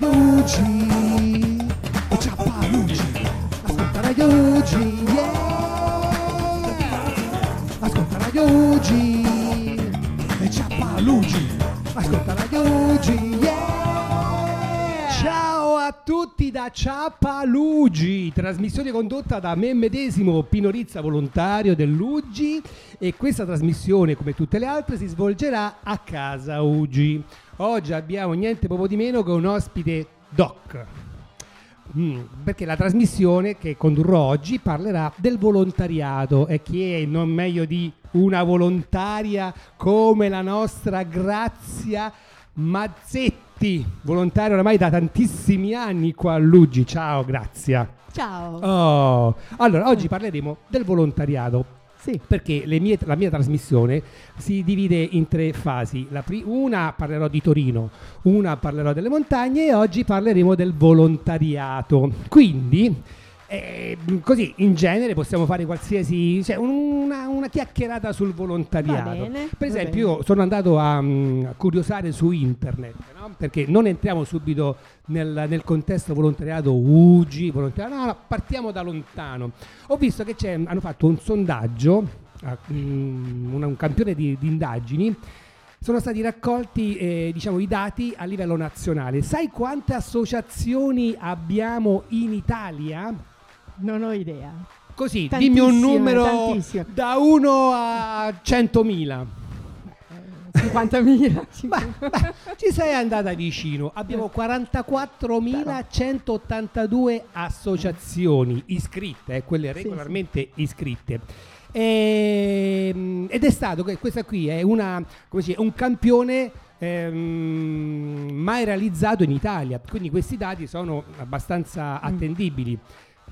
Radio G, e Ciappalugi, ascolta Radio G, yeah! Ascolta Radio G, e Ciappalugi, ascolta Radio G, yeah! Ciao a tutti da Ciappalugi, trasmissione condotta da me medesimo, Pino Rizza, volontario dell'Ugi e questa trasmissione, come tutte le altre, si svolgerà a casa Ugi. Oggi abbiamo niente poco di meno che un ospite doc. Mm, perché la trasmissione che condurrò oggi parlerà del volontariato e chi è non meglio di una volontaria come la nostra Grazia Mazzetti, volontaria oramai da tantissimi anni qua a Luggi. Ciao Grazia. Ciao. Oh. Allora, oggi parleremo del volontariato. Sì. Perché mie- la mia trasmissione si divide in tre fasi. Pri- una parlerò di Torino, una parlerò delle montagne e oggi parleremo del volontariato. Quindi, eh, così in genere possiamo fare qualsiasi, cioè una, una chiacchierata sul volontariato. Bene, per esempio, io sono andato a, mm, a curiosare su internet, no? perché non entriamo subito nel, nel contesto volontariato UGI, volontariato, no, no, partiamo da lontano. Ho visto che c'è, hanno fatto un sondaggio, ah, mm, un, un campione di, di indagini. Sono stati raccolti eh, diciamo, i dati a livello nazionale. Sai quante associazioni abbiamo in Italia? Non ho idea. Così, dimmi un Tantissime, numero tantissime. da 1 a 100.000. 50.000. Beh, beh, ci sei andata vicino. Abbiamo 44.182 associazioni iscritte, eh, quelle regolarmente iscritte. Ehm, ed è stato che questa qui è una, come si dice, un campione ehm, mai realizzato in Italia. Quindi questi dati sono abbastanza attendibili.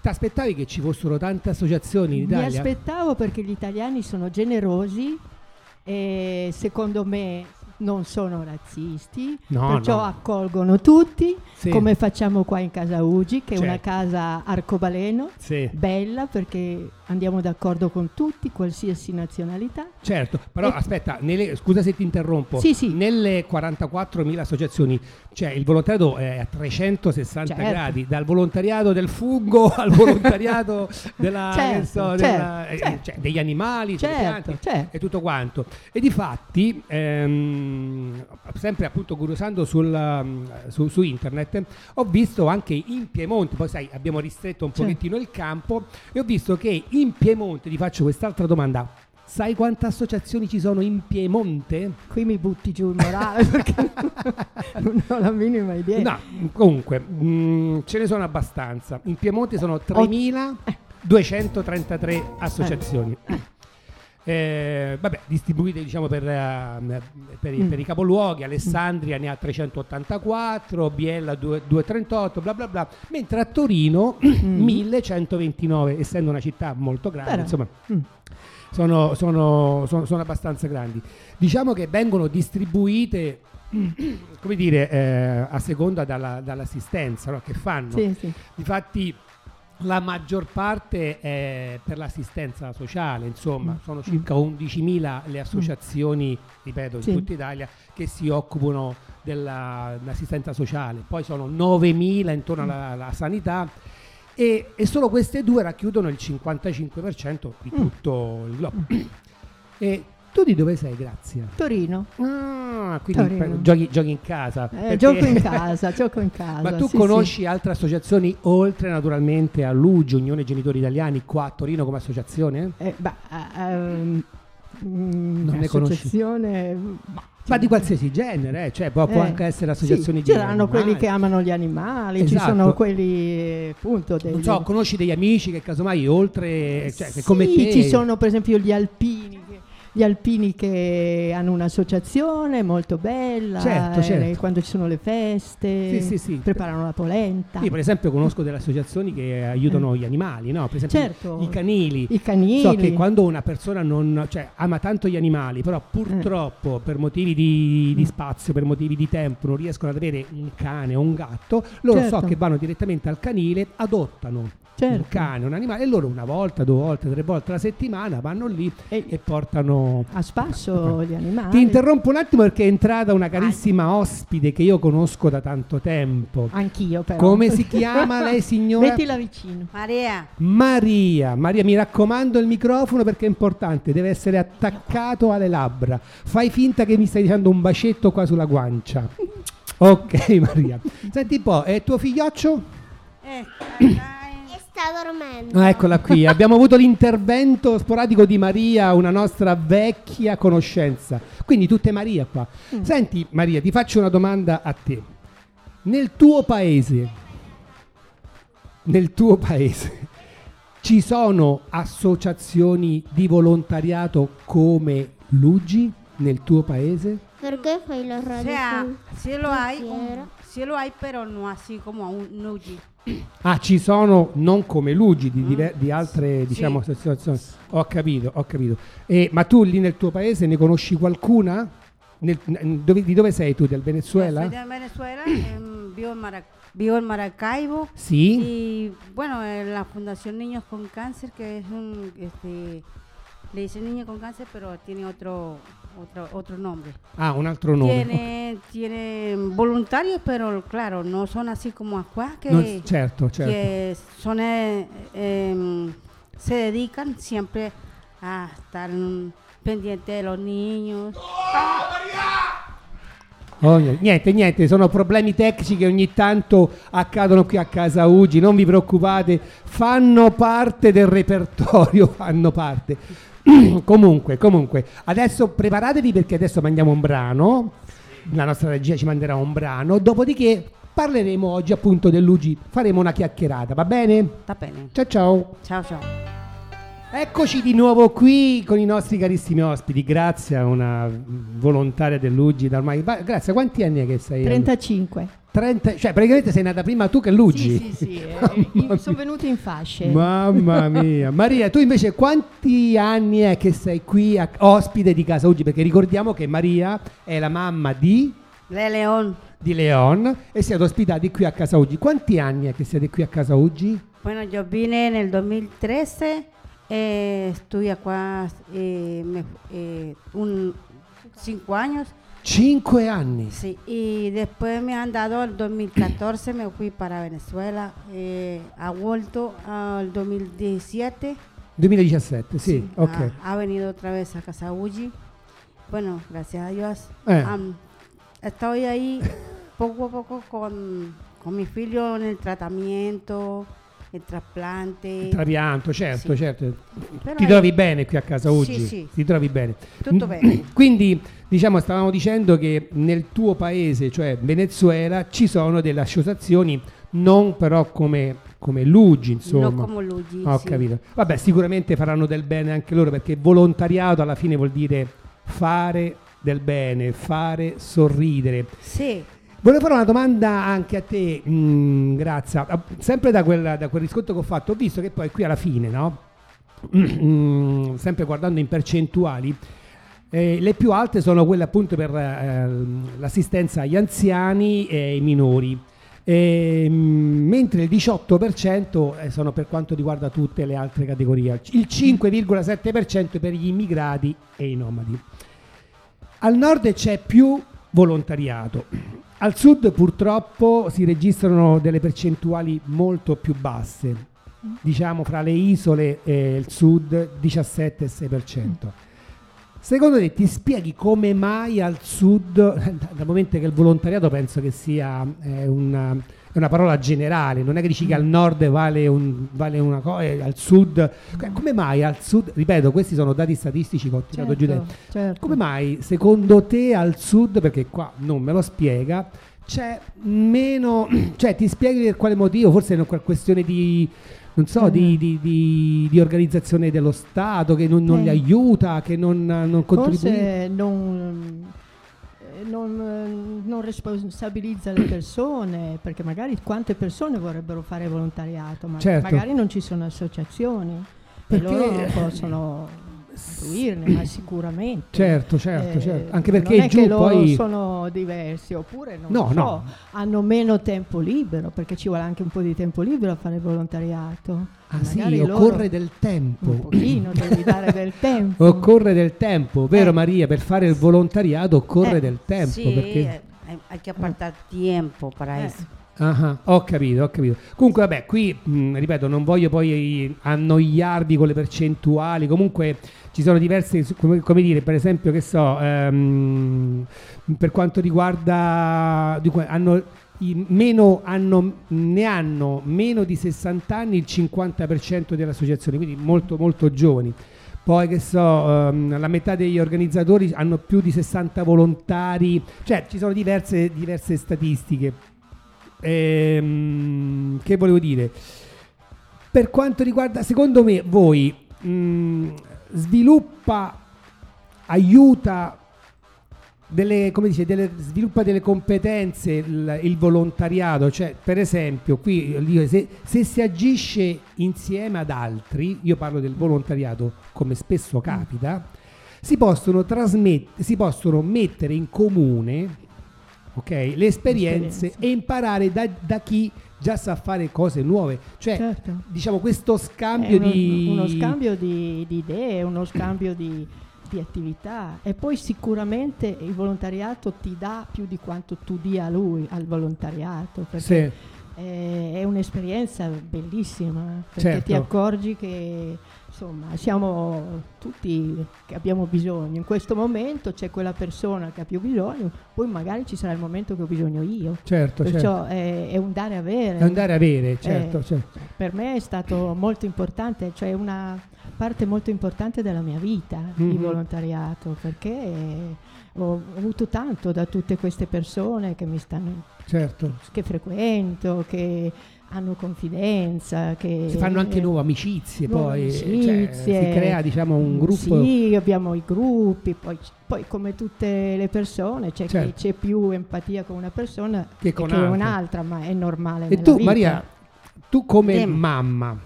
Ti aspettavi che ci fossero tante associazioni in Mi Italia? aspettavo perché gli italiani sono generosi e secondo me non sono razzisti, No, perciò no. accolgono tutti, Sì. come facciamo qua in casa Ugi, che è una Certo. casa arcobaleno, Sì. bella perché andiamo d'accordo con tutti, qualsiasi nazionalità. Certo, però E- aspetta, nelle- scusa se ti interrompo. Sì, sì. Nelle 44.000 associazioni, cioè il volontariato è a 360 Certo. gradi, dal volontariato del fungo al volontariato della, Certo, so, certo, della- eh, certo. cioè, degli animali, Certo, piante certo. e tutto quanto. E di fatti, ehm, sempre appunto curiosando sul, su, su internet, ho visto anche in Piemonte, poi sai, abbiamo ristretto un Certo. pochettino il campo, e ho visto che in Piemonte, ti faccio quest'altra domanda, sai quante associazioni ci sono in Piemonte? Qui mi butti giù il morale perché non ho la minima idea. No, comunque, mm, ce ne sono abbastanza. In Piemonte sono 3.233 associazioni. Eh, vabbè, distribuite diciamo per, eh, per i, Mm. per i capoluoghi, Alessandria ne ha 384, Biella 2- 238, bla bla bla, mentre a Torino 1129, essendo una città molto grande, Però- insomma, Mm. sono, sono- sono- sono abbastanza grandi. Diciamo che vengono distribuite, come dire, eh, a seconda dalla- dall'assistenza no, che fanno. Sì, sì. Difatti la maggior parte è per l'assistenza sociale, insomma, Mm. sono circa 11.000 le associazioni, ripeto, Sì. in tutta Italia, che si occupano della- dell'assistenza sociale. Poi sono 9.000 intorno alla, alla sanità e, e solo queste due racchiudono il 55% di Mm. tutto il globo. e tu di dove sei, Grazia? Torino. Ah, quindi Torino. giochi, giochi in casa. Eh, perché- gioco in casa, gioco in casa. Ma tu sì, conosci altre associazioni oltre naturalmente a Lugio, Unione Genitori Italiani, qua a Torino come associazione? sì. Eh, bah, eh, ehm, mm, Non ne conosci? Ma di qualsiasi genere, eh, cioè può, può eh, anche essere associazioni sì, di C'erano animali. quelli che amano gli animali, ci Esatto. sono quelli appunto dei, Non so, conosci degli amici che casomai oltre, cioè Sì, come te... ci sono per esempio gli alpini. Gli alpini che hanno un'associazione molto bella, Certo, eh, certo. quando ci sono le feste, Sì, sì, sì. preparano la polenta. Io per esempio conosco delle associazioni che aiutano gli animali, no? Per esempio Eh. Certo. i canili. I canili. So che quando una persona non, cioè, ama tanto gli animali, però purtroppo per motivi di, di spazio, per motivi di tempo, non riescono ad avere un cane o un gatto, loro so Certo. che vanno direttamente al canile, adottano Certo. un cane, un animale, e loro una volta, due volte, tre volte alla settimana vanno lì E- e portano. A spasso gli animali. Ti interrompo un attimo perché è entrata una carissima ospite che io conosco da tanto tempo. Anch'io però. Come si chiama lei signora? Mettila vicino. Maria, Maria, Maria, mi raccomando il microfono perché è importante, deve essere attaccato alle labbra. Fai finta che mi stai dicendo un bacetto qua sulla guancia. Ok, Maria. Senti un po', è tuo figlioccio? eh, sta dormendo. Ah, eccola qui. Abbiamo avuto l'intervento sporadico di Maria, una nostra vecchia conoscenza. Quindi tutte Maria qua. Senti, Maria, ti faccio una domanda a te. Nel tuo paese, nel tuo paese, ci sono associazioni di volontariato come Luigi nel tuo paese? Perché fai la o radio sea, con sí lo hay, un- sí lo hay, pero no así como un Nuji. Ah, ci sono non come Luigi di, diver- di altre diciamo, Sì. associazioni. Ho capito, ho capito. E, ma tu lì nel tuo paese ne conosci qualcuna? Nel- dove- di dove sei tu? Del Venezuela? Soy de Venezuela, em, vivo, en Mara- vivo en Maracaibo. Sì. Y bueno, en la Fundación Niños con Cáncer, que es un, este, le dicen niños con cáncer, pero tiene otro, otro, otro nombre. Ah, un altro nome. Tiene, tiene voluntarios, pero claro, no son así como Acuá, que, Non- certo, certo. que son, eh, em, se dedican siempre a estar pendiente de los niños. Oh, niente, niente, niente, sono problemi tecnici che ogni tanto accadono qui a casa Ugi, non vi preoccupate, fanno parte del repertorio, fanno parte. comunque, comunque, adesso preparatevi perché adesso mandiamo un brano, la nostra regia ci manderà un brano, dopodiché parleremo oggi appunto dell'Ugi, faremo una chiacchierata, va bene? Está bene. Ciao ciao! Ciao, ciao. Eccoci di nuovo qui con i nostri carissimi ospiti, grazie a una volontaria dell'Ugi, da ormai, ma grazie, quanti anni è che sei? 35. 30, cioè praticamente sei nata prima tu che Luigi. Sì, sì, sì. eh, Mamma io mia. sono venuta in fasce. Mamma mia. Maria, tu invece quanti anni è che sei qui a- ospite di Casa Ugi? Perché ricordiamo che Maria è la mamma di, Le León. di Leon e siete ospitati qui a Casa Ugi. Quanti anni è che siete qui a Casa Ugi? Bueno, yo vine en el 2013, eh, estuve acá eh, me- eh, un, cinco años, Cinque anni. sí, y después me han dado el 2014, me fui para Venezuela, eh, ha vuelto al 2017, 2017, sì, ok. ha, ha venido otra vez a Casa Uji. Bueno, gracias a Dios. Am, estoy ahí poco a poco con, con mi figlio en el tratamiento, el trasplante. Trapianto, certo, Sì. certo. Però Ti è- trovi bene qui a Casa Sì, Ugi? sì. Ti trovi bene? Tutto Mm, bene. Quindi, diciamo, stavamo dicendo che nel tuo paese, cioè Venezuela, ci sono delle associazioni, non però come, come Luigi, insomma. No como Luigi. Ho sì. capito. Vabbè, sicuramente faranno del bene anche loro perché volontariato alla fine vuol dire fare del bene, fare sorridere. Sì, Volevo fare una domanda anche a te, mm, Grazia. Ah, Sempre da quel, da quel riscontro che ho fatto, ho visto che poi qui alla fine, no? Mm, sempre guardando in percentuali, eh, le più alte sono quelle appunto per eh, l'assistenza agli anziani e ai minori. Ehm, mentre il 18% eh, sono per quanto riguarda tutte le altre categorie, il 5,7% per gli immigrati e i nomadi. Al nord c'è più volontariato, al sud purtroppo si registrano delle percentuali molto più basse, diciamo fra le isole e il sud 17 e 6%. Secondo te ti spieghi come mai al sud, dal momento che il volontariato penso che sia eh, una, è una parola generale, non è che dici che al nord vale, un- vale una cosa, e al sud, come mai al sud, ripeto questi sono dati statistici che ho tirato giù Certo, dentro, certo. come mai secondo te al sud, perché qua non me lo spiega, c'è meno, cioè ti spieghi per quale motivo, forse è una questione di, non so, di, Mhm. di- di- di organizzazione dello Stato che non, non li Eh. aiuta, che non, non contribuisce. Forse non, eh, non, eh, non responsabilizza le persone, perché magari quante persone vorrebbero fare volontariato, ma Certo. magari non ci sono associazioni e Perché- loro possono... influirne, ma sicuramente. Certo, certo, Eh, certo. Anche perché non è giù che loro poi... sono diversi, oppure non No, lo so, no. hanno meno tempo libero, perché ci vuole anche un po' di tempo libero a fare volontariato. Ah sì, Magari loro- occorre del tempo. Un pochino, devi dare del tempo. Occorre del tempo, vero Eh. Maria? Per fare il volontariato occorre Eh, del tempo. sí, perché... hay, hay que apartar tiempo para Eh. eso. Ah, ho capito, ho capito. Comunque, vabbè, qui mh, ripeto, non voglio poi annoiarvi con le percentuali. Comunque ci sono diverse, come, come dire, per esempio, che so, ehm, per quanto riguarda, dunque, hanno, meno, hanno, ne hanno meno di 60 anni il 50% delle associazioni, quindi molto, molto giovani. Poi che so, ehm, la metà degli organizzatori hanno più di 60 volontari, cioè ci sono diverse, diverse statistiche. Ehm, che volevo dire? Per quanto riguarda, secondo me, voi mh, sviluppa, aiuta, delle, come dice, delle, sviluppa delle competenze il, il volontariato, cioè per esempio qui se, se si agisce insieme ad altri, io parlo del volontariato come spesso capita, si possono trasmettere, si possono mettere in comune ok, le esperienze Esperienze. e imparare da, da chi già sa fare cose nuove. Cioè, Certo. diciamo, questo scambio uno, di... uno scambio di, di idee, uno scambio di, di attività e poi sicuramente il volontariato ti dà più di quanto tu dia a lui al volontariato perché Sì, è, è un'esperienza bellissima perché Certo. ti accorgi che insomma siamo tutti che abbiamo bisogno in questo momento c'è quella persona che ha più bisogno poi magari ci sarà il momento che ho bisogno io certo, certo. perciò è, è un dare e avere È un dare a avere, certo, Eh, certo. per me è stato molto importante, cioè una parte molto importante della mia vita il Mhm. volontariato, perché ho avuto tanto da tutte queste persone che mi stanno, certo. che frequento, che hanno confidenza, che Si fanno anche nuove amicizie, nuove poi cioè, amicizie. si crea diciamo un gruppo. Sì, abbiamo i gruppi, poi, poi come tutte le persone c'è Certo. chi c'è più empatia con una persona Che che con altre. un'altra, ma è normale. E nella tu, vita. Maria, tu come Dimmi. mamma,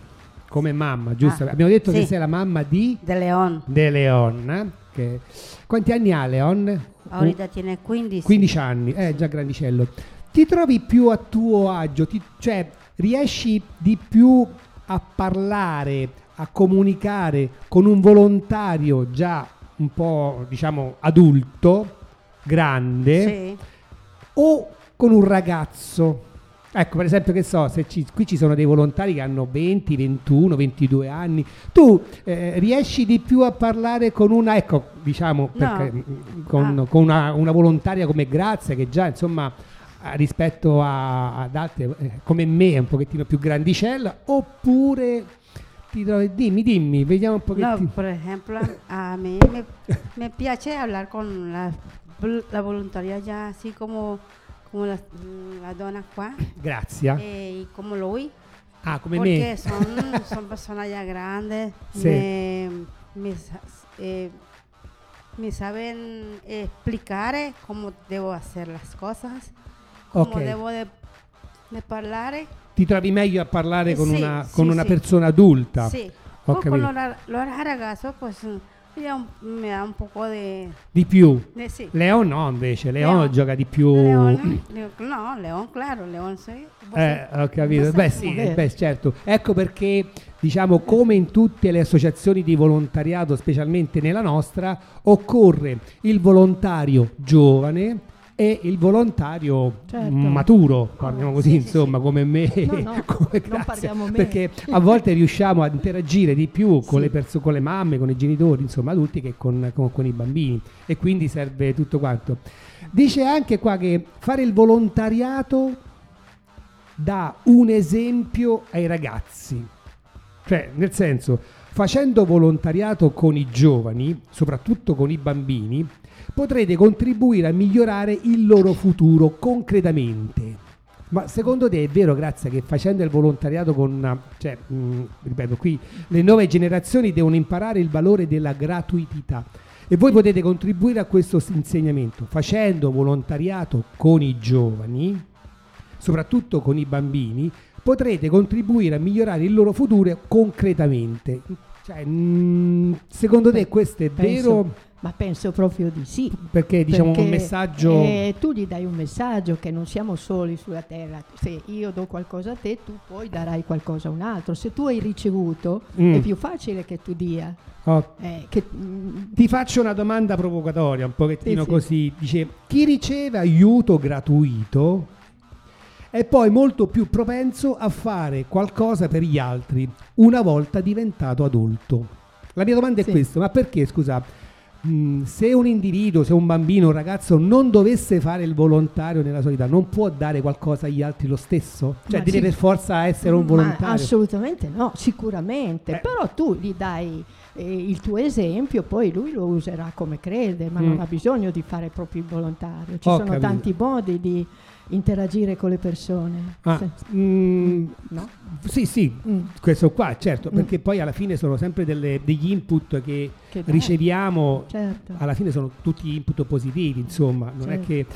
come mamma, giusto? Ah, Abbiamo detto che sì. sei la mamma di De León. De Leon. Eh? che- Quanti anni ha Leon? Ahorita tiene 15. 15 anni, è già grandicello. Ti trovi più a tuo agio? Ti- cioè, riesci di più a parlare, a comunicare con un volontario già un po', diciamo, adulto, grande, Sí. o con un ragazzo? Ecco, per esempio, che so, se ci- qui ci sono dei volontari che hanno 20, 21, 22 anni, tu eh, riesci di più a parlare con una, ecco, diciamo, No. perché, mm, con, Ah. con una, una volontaria come Grazia, che già, insomma, rispetto a- ad altre eh, come me è un pochettino più grandicella, oppure ti trovi, dimmi, dimmi, vediamo un No, pochettino. por ejemplo, a mí me, me piace hablar con la, la voluntaria ya así como, como las, las donas qua Grazia. eh, y como lui, Ah, come porque me. son, son personas ya grandes, Sí. me, me sa- eh, me saben explicar eh, cómo debo hacer las cosas, cómo Ok. debo de, de parlare. Ti trovi meglio a parlare Eh, con, sì, una, sì, con una sì. persona adulta. Sí. Ho O con capito. los, ra- los ragazos, pues mm, un- me da un poco de... Di più. de sí. Leon no, invece, Leon, Leon. gioca di più. León, Leo- no, León, claro, sí. Vos Eh, ho capito. Beh, sì, beh, certo. Ecco perché, diciamo, come in tutte le associazioni di volontariato, specialmente nella nostra, occorre il volontario giovane e il volontario Certo. mm, maturo, parliamo così, sì, insomma, sì. come me, No, no, come parliamo me. perché a volte riusciamo a interagire di più con, le perso- con le mamme, con i genitori, insomma, adulti che con, con- con i bambini e quindi serve tutto quanto. Dice anche qua che fare il volontariato dà un esempio ai ragazzi. Cioè, nel senso, facendo volontariato con i giovani, soprattutto con i bambini, potrete contribuire a migliorare il loro futuro concretamente. Ma secondo te è vero, Grazia, che facendo il volontariato con, cioè, mh, ripeto, qui le nuove generazioni devono imparare il valore della gratuità e voi potete contribuire a questo insegnamento facendo volontariato con i giovani, soprattutto con i bambini, potrete contribuire a migliorare il loro futuro concretamente. Cioè, mm, secondo te questo è Penso- vero? Ma penso proprio di sì. Perché diciamo un Perché, messaggio... eh, tu gli dai un messaggio che non siamo soli sulla terra. Se io do qualcosa a te, tu poi darai qualcosa a un altro. Se tu hai ricevuto, Mm. è più facile che tu dia. Oh, Eh, che, mm, Ti faccio una domanda provocatoria, un pochettino Sì, sì. così. Dice, chi riceve aiuto gratuito è poi molto più propenso a fare qualcosa per gli altri una volta diventato adulto. La mia domanda è Sì. questa, ma perché, scusa, mh, se un individuo, se un bambino, un ragazzo non dovesse fare il volontario nella sua vita, non può dare qualcosa agli altri lo stesso? Cioè Ma deve sì. per forza essere un volontario? assolutamente no, sicuramente. Eh. Però tu gli dai il tuo esempio, poi lui lo userà come crede, ma Mm. non ha bisogno di fare proprio il volontario. Ci Ho sono capito. tanti modi di interagire con le persone. Ah, Se- mh, no? sì, sì, Mm. questo qua, certo, Mm. perché poi alla fine sono sempre delle- degli input che Che riceviamo, Certo. alla fine sono tutti input positivi, insomma, non è Certo. che...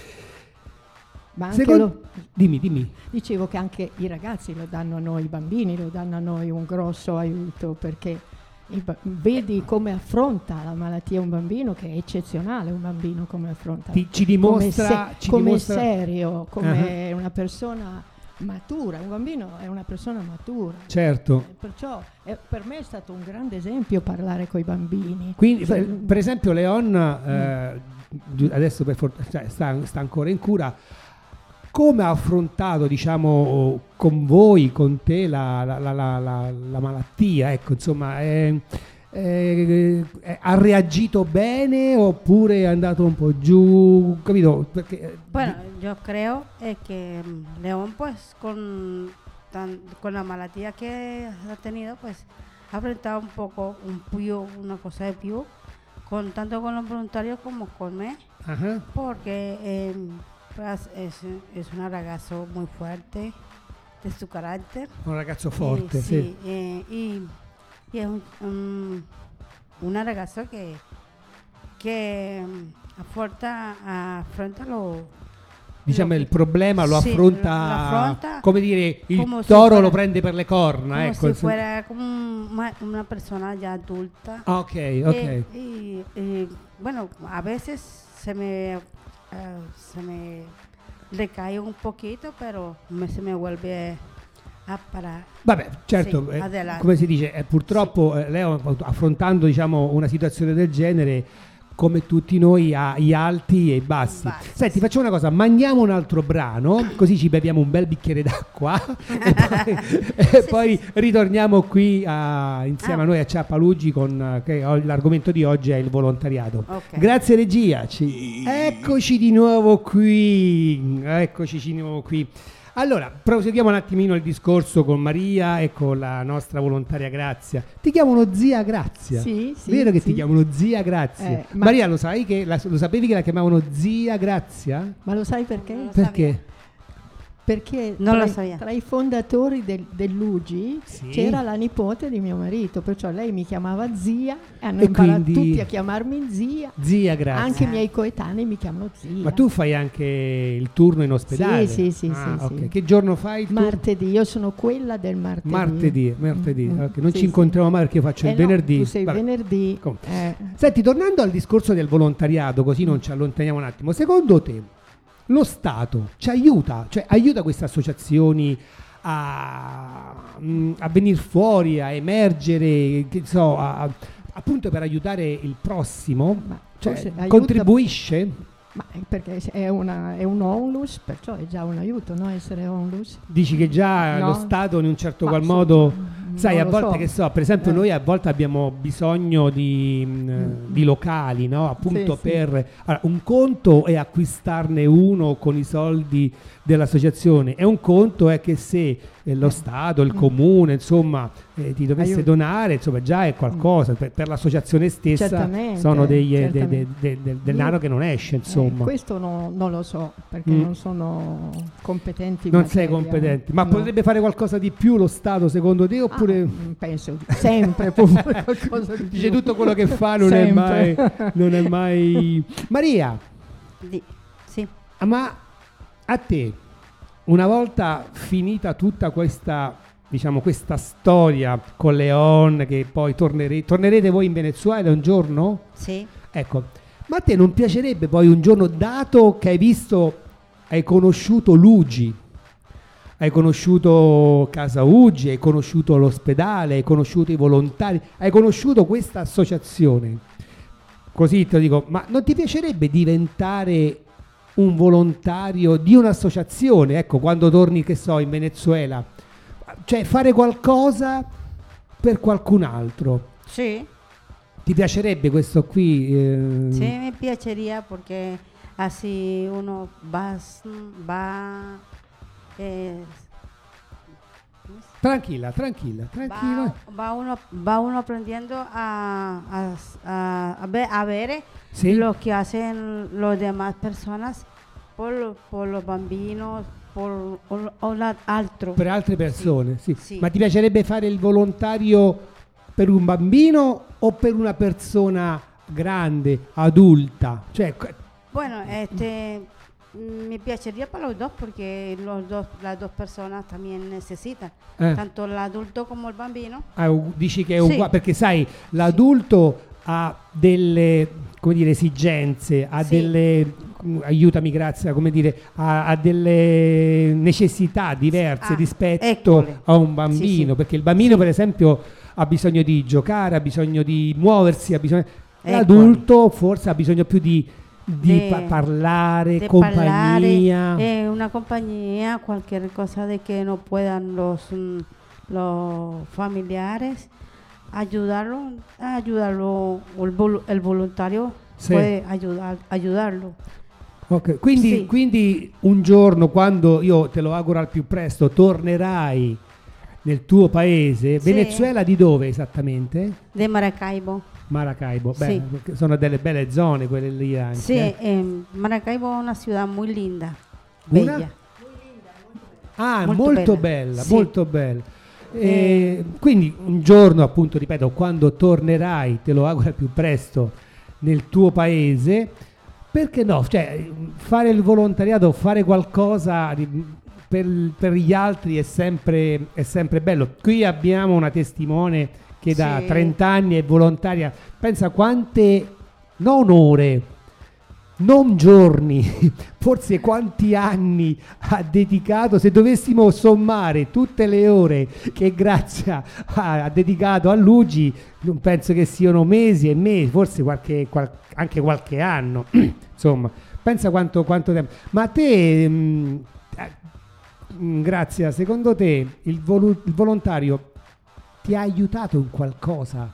Ma anche Secondo- lo- Dimmi, dimmi. dicevo che anche i ragazzi lo danno a noi, i bambini lo danno a noi un grosso aiuto perché vedi come affronta la malattia un bambino che è eccezionale un bambino come affronta Ti- ci come, dimostra... se- ci come dimostra- serio, come una persona matura, un bambino è una persona matura. Certo. Eh, Perciò eh, per me è stato un grande esempio parlare con i bambini. Quindi, Cioè, per, per esempio, Leon, Mm. eh, adesso per for- cioè, sta, sta ancora in cura, come ha affrontato, diciamo, con voi, con te, la, la- la- la- la- la malattia? Ecco, insomma, eh, eh, eh, ha reagito bene oppure è andato un po' giù? Capito? Perché, eh, Bueno, yo creo eh, que mm, León, pues, con, tan- con la malattia que ha tenido, pues, ha enfrentado un poco un più, una cosa de più, con, tanto con los voluntarios como con me, ah, porque eh, pues, es, es un ragazzo muy fuerte de su carácter. un ragazzo Y, forte, sì. sí, eh, y, y es un, un, una ragazzo que, que mm, afronta, afronta lo, Diciamo lo- il problema lo sì, affronta, lo affronta come dire, il come se toro fuera- lo prende per le corna. como ecco, sen- fuera como un- ma- una persona ya adulta. Ah, ok, ok. Eh, y, y, bueno, a veces se me, eh, se me recae un poquito, pero me- se me vuelve a parar. Vabbè, certo, Sì, eh, come si dice, eh, purtroppo eh, Leo affrontando diciamo, una situazione del genere, come tutti noi, ha gli alti e i bassi. Bassi, Senti, facciamo una cosa, mandiamo un altro brano, così ci beviamo un bel bicchiere d'acqua e poi, e poi ritorniamo qui a- insieme Ah. a noi a Ciappalugi con che l'argomento di oggi è il volontariato. Ok. Grazie regia. Ci- Eccoci di nuovo qui. Eccoci di nuovo qui. Allora, proseguiamo un attimino il discorso con Maria e con la nostra volontaria Grazia. Ti chiamano zia Grazia? Sì, sì, Vero che sì. ti chiamano zia Grazia? Eh, ma- Maria, lo sai che la- lo sapevi che la chiamavano zia Grazia? Ma lo sai perché? Lo Perché? Perché Non tra, sabia. tra i fondatori del, dell'UGI Sì. c'era la nipote di mio marito, perciò lei mi chiamava zia e hanno E imparato quindi- tutti a chiamarmi zia. Zia Grazia. Anche i miei coetanei mi chiamano zia. Ma tu fai anche il turno in ospedale? Sì, sì, sì, Ah, sì, ok. sì. Che giorno fai il turno? Martedì, io sono quella del martedì. Martedì, martedì. Mm, ok. Non sì, ci incontriamo mai perché faccio Eh il no, venerdì. tu sei Vabbè. venerdì. Eh. Senti, tornando al discorso del volontariato, così non ci allontaniamo un attimo, secondo te lo Stato ci aiuta, cioè aiuta queste associazioni a, mm, a venire fuori, a emergere, che so, a- appunto per aiutare il prossimo? Cioè, contribuisce? Ma perché è, una- è un onlus, perciò è già un aiuto, no? Essere onlus. Dici che già No. lo Stato in un certo Ma qual modo... mm, Sai, a volte so. che so, per esempio Eh. noi a volte abbiamo bisogno di, mh, di locali, no? Appunto Sì, sì. per... allora, un conto è acquistarne uno con i soldi dell'associazione e un conto è che se eh, lo Stato, il comune, insomma, eh, ti dovesse Aiuto. donare, insomma, già è qualcosa. Per, per l'associazione stessa Certamente, sono degli, eh, de- certamente. de- de- del Io- denaro che non esce, Eh, insomma. questo no- non lo so, perché Mm. non sono competenti. non sei materia. competente. Ma No. potrebbe fare qualcosa di più lo Stato secondo te Ah, oppure... mm, penso sempre può fare qualcosa di Dice più. tutto quello che fa non è, mai, non è mai... Maria, Di- sí. ma a te, una volta finita tutta questa diciamo, questa storia con Leon che poi tornerete, tornerete voi in Venezuela un giorno? Sí, Ecco, ma a te non piacerebbe poi un giorno, dato che hai visto, hai conosciuto Luigi, hai conosciuto Casa Uggi, hai conosciuto l'ospedale, hai conosciuto i volontari, hai conosciuto questa associazione. Così te lo dico, ma non ti piacerebbe diventare un volontario di un'associazione? Ecco, quando torni, che so, in Venezuela, cioè fare qualcosa per qualcun altro. sí, Ti piacerebbe questo qui? eh? sí, me piacería porque así uno va, va, eh, Tranquilla, tranquilla, tranquilla. va, va uno, va uno aprendiendo a, a, a, ver, a ver Sì? lo que hacen las demás personas por, por los bambinos, por un altro. Per altre persone, sì. Sì. Ma ti piacerebbe fare il volontario per un bambino o per una persona grande, adulta? Cioè, Bueno, este, me piacería para los dos porque los dos, las dos personas también necesitan, eh, tanto el adulto como el bambino. ah, dici che è Sì. uguale, perché sai, l'adulto ha delle come dire, esigenze, ha Sì. delle mm, aiutami grazie, come dire, ha, ha delle necessità diverse Ah, rispetto eccole. a un bambino, sì. perché il bambino per esempio ha bisogno di giocare, ha bisogno di muoversi, ha bisogno Eccole. l'adulto forse ha bisogno più di, di De- pa- parlare, de compagnia. parlare, eh, una compañía, cualquier cosa de que no puedan los, mm, los familiares, ayudarlo, ayudarlo, el, vol- el voluntario Sì. puede ayudar, ayudarlo. Ok, Quindi, Sì. quindi un giorno quando io te lo auguro al più presto tornerai nel tuo paese, Sì. Venezuela di dove esattamente? De Maracaibo. Maracaibo, beh, perché sono delle belle zone quelle lì anche. Sí, eh. eh, Maracaibo es una ciudad muy linda, Una? bella. Ah, molto molto, bella. bella, Sì. molto bella. E quindi un giorno, appunto, ripeto, quando tornerai, te lo auguro più presto, nel tuo paese, perché no? Cioè, fare il volontariato, fare qualcosa per, per gli altri è sempre, è sempre bello. Qui abbiamo una testimone che da Sì. 30 anni è volontaria. Pensa quante, non ore, non giorni, forse quanti anni ha dedicato, se dovessimo sommare tutte le ore che Grazia ha, ha dedicato a Luigi, non penso che siano mesi e mesi, forse qualche, qual- anche qualche anno, insomma, pensa quanto, quanto tempo. Ma te, mh, eh, mh, Grazia, secondo te il, volu- il volontario ti ha aiutato in qualcosa?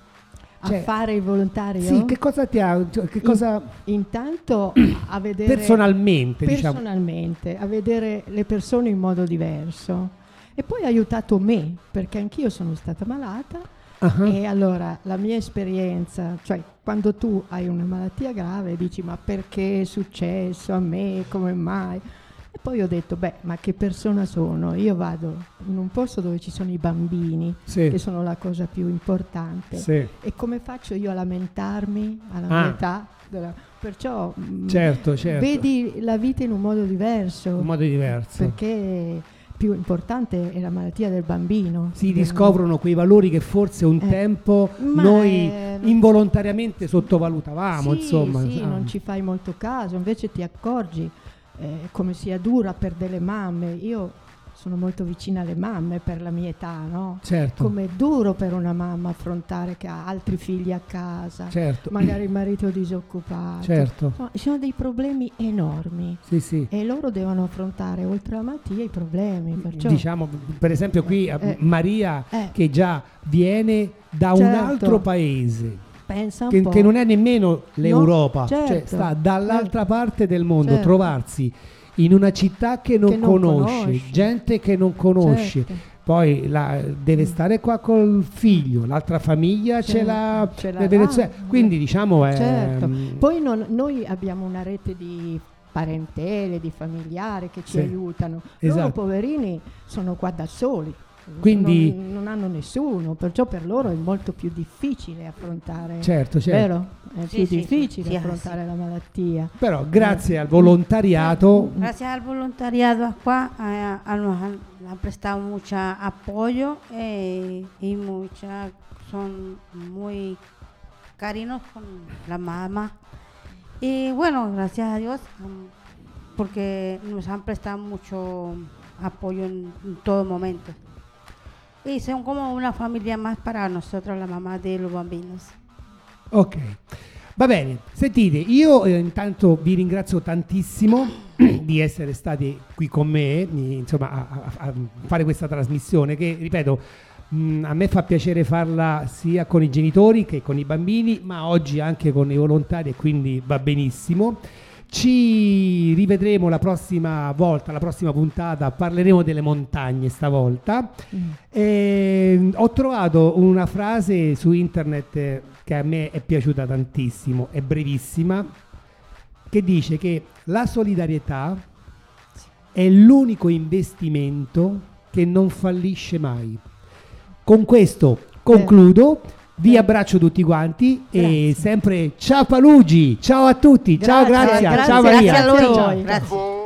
Cioè, a fare il volontario? Sì, che cosa ti ha, cioè, che cosa Intanto a vedere personalmente, diciamo. personalmente, a vedere le persone in modo diverso. E poi ha aiutato me, perché anch'io sono stata malata Ah, e allora la mia esperienza, cioè quando tu hai una malattia grave dici ma perché è successo a me, come mai? Poi ho detto, beh, ma che persona sono? Io vado in un posto dove ci sono i bambini, Sì, che sono la cosa più importante. sì, E come faccio io a lamentarmi alla Ah. mia età? Della- Perciò mm, certo, certo. vedi la vita in un modo diverso, in modo diverso. perché più importante è la malattia del bambino. Si riscoprono quei valori che forse un Eh, tempo noi è- involontariamente sottovalutavamo, Sì, insomma. sì, Ah. non ci fai molto caso, invece ti accorgi eh, come sia dura per delle mamme. Io sono molto vicina alle mamme per la mia età, no? Certo, Come è duro per una mamma affrontare che ha altri figli a casa, certo, magari il marito disoccupato. certo. Insomma, ci sono dei problemi enormi Sì, sì. e loro devono affrontare oltre la malattia i problemi. Perciò, Diciamo, per esempio qui eh. Maria eh, che già viene da un Certo. altro paese, pensa che, che non è nemmeno l'Europa, cioè certo, sta dall'altra certo, parte del mondo, certo. trovarsi in una città che non, Che non conosce, conosci. gente che non conosce, Certo. poi la- deve stare qua col figlio, l'altra famiglia ce l'ha nel. Venezuela. Quindi diciamo è Certo. mm, Poi non- noi abbiamo una rete di parentele, di familiari che ci Sì. aiutano. Loro Esatto. poverini sono qua da soli. Quindi- non, non hanno nessuno, perciò per loro è molto più difficile affrontare, Certo, certo. vero? È Sì, più sì, difficile sì, sì, affrontare la malattia. Però grazie al volontariato Gracias al voluntariado acá eh, a- nos han, prestado mucho apoyo eh, y mucha son muy con la mamá. Y bueno, gracias a Dios mm, porque nos han prestado mucho apoyo en, en todo momento. Y son como una familia más para nosotros, la mamá de los bambinos. Ok, va bene. Sentite, io eh, intanto vi ringrazio tantissimo di essere stati qui con me, mi- insomma, a, a- fare questa trasmissione che, ripeto, mh, a me fa piacere farla sia con i genitori che con i bambini, ma oggi anche con i volontari e quindi va benissimo. Ci rivedremo la prossima volta, la prossima puntata, parleremo delle montagne stavolta. E, ho trovato una frase su internet eh, che a me è piaciuta tantissimo, è brevissima, che dice che la solidarietà è l'unico investimento che non fallisce mai. Con questo concludo, vi abbraccio tutti quanti e Grazie. sempre ciao Palugi, ciao a tutti, ciao Grazie, Grazia, grazie, ciao grazie Maria. a Gracias, voi. Lucho. Gracias.